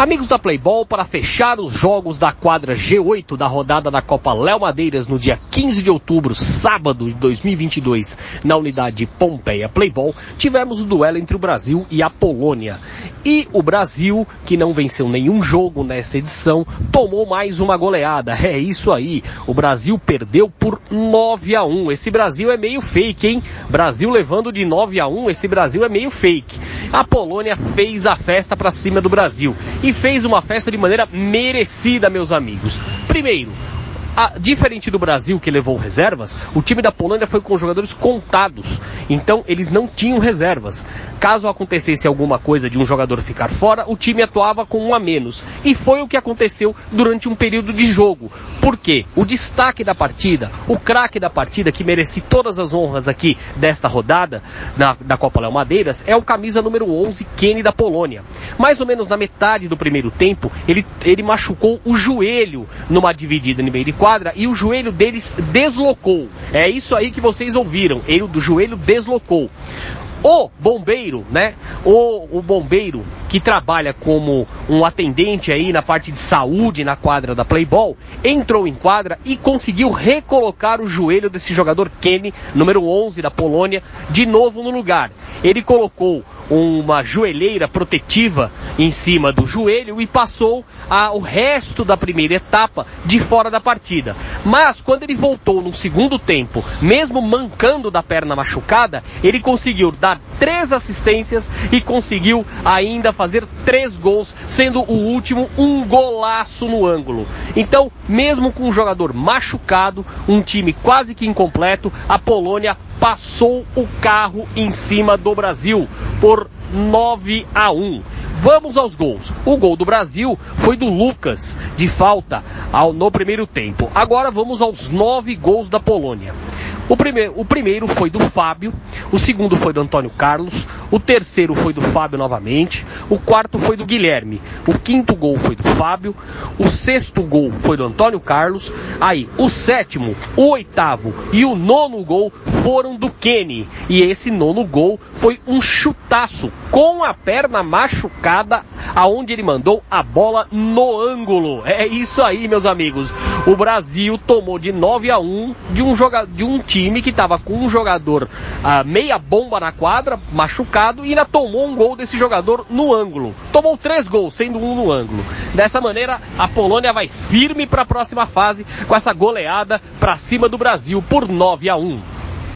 Amigos da Playball, para fechar os jogos da quadra G8 da rodada da Copa Léo Madeiras no dia 15 de outubro, sábado de 2022, na unidade Pompeia Playball, tivemos o duelo entre o Brasil e a Polônia. E o Brasil, que não venceu nenhum jogo nessa edição, tomou mais uma goleada. É isso aí. O Brasil perdeu por 9 a 1. Esse Brasil é meio fake, hein? Brasil levando de 9 a 1, esse Brasil é meio fake. A Polônia fez a festa para cima do Brasil e fez uma festa de maneira merecida, meus amigos. Primeiro, a, diferente do Brasil, que levou reservas, o time da Polônia foi com jogadores contados. Então, eles não tinham reservas. Caso acontecesse alguma coisa de um jogador ficar fora, o time atuava com um a menos. E foi o que aconteceu durante um período de jogo. Por quê? O destaque da partida, o craque da partida, que merece todas as honras aqui desta rodada na, da Copa Léo Madeiras, é o camisa número 11, Kenny da Polônia. Mais ou menos na metade do primeiro tempo, ele, ele machucou o joelho numa dividida no meio de quadra e o joelho deles deslocou. É isso aí que vocês ouviram. Ele do joelho deslocou. O bombeiro, né? O, o bombeiro que trabalha como um atendente aí na parte de saúde na quadra da Playball, entrou em quadra e conseguiu recolocar o joelho desse jogador Kenny, número 11 da Polônia, de novo no lugar. Ele colocou uma joelheira protetiva em cima do joelho e passou a, o resto da primeira etapa de fora da partida. Mas quando ele voltou no segundo tempo, mesmo mancando da perna machucada, ele conseguiu dar três assistências e conseguiu ainda fazer três gols, sendo o último um golaço no ângulo. Então, mesmo com um jogador machucado, um time quase que incompleto, a Polônia passou o carro em cima do Brasil por 9 a 1. Vamos aos gols. O gol do Brasil foi do Lucas, de falta, ao, no primeiro tempo. Agora vamos aos nove gols da Polônia. O primeiro, o primeiro foi do Fábio, o segundo foi do Antônio Carlos, o terceiro foi do Fábio novamente, o quarto foi do Guilherme, o quinto gol foi do Fábio, o sexto gol foi do Antônio Carlos, aí o sétimo, o oitavo e o nono gol foram do Kenny. E esse nono gol foi um chutaço com a perna machucada, aonde ele mandou a bola no ângulo. É isso aí, meus amigos. O Brasil tomou de 9 a 1 de um jogador de um time que estava com um jogador uh, meia bomba na quadra, machucado, e ainda tomou um gol desse jogador no ângulo. Tomou três gols, sendo um no ângulo. Dessa maneira, a Polônia vai firme para a próxima fase com essa goleada para cima do Brasil por 9 a 1.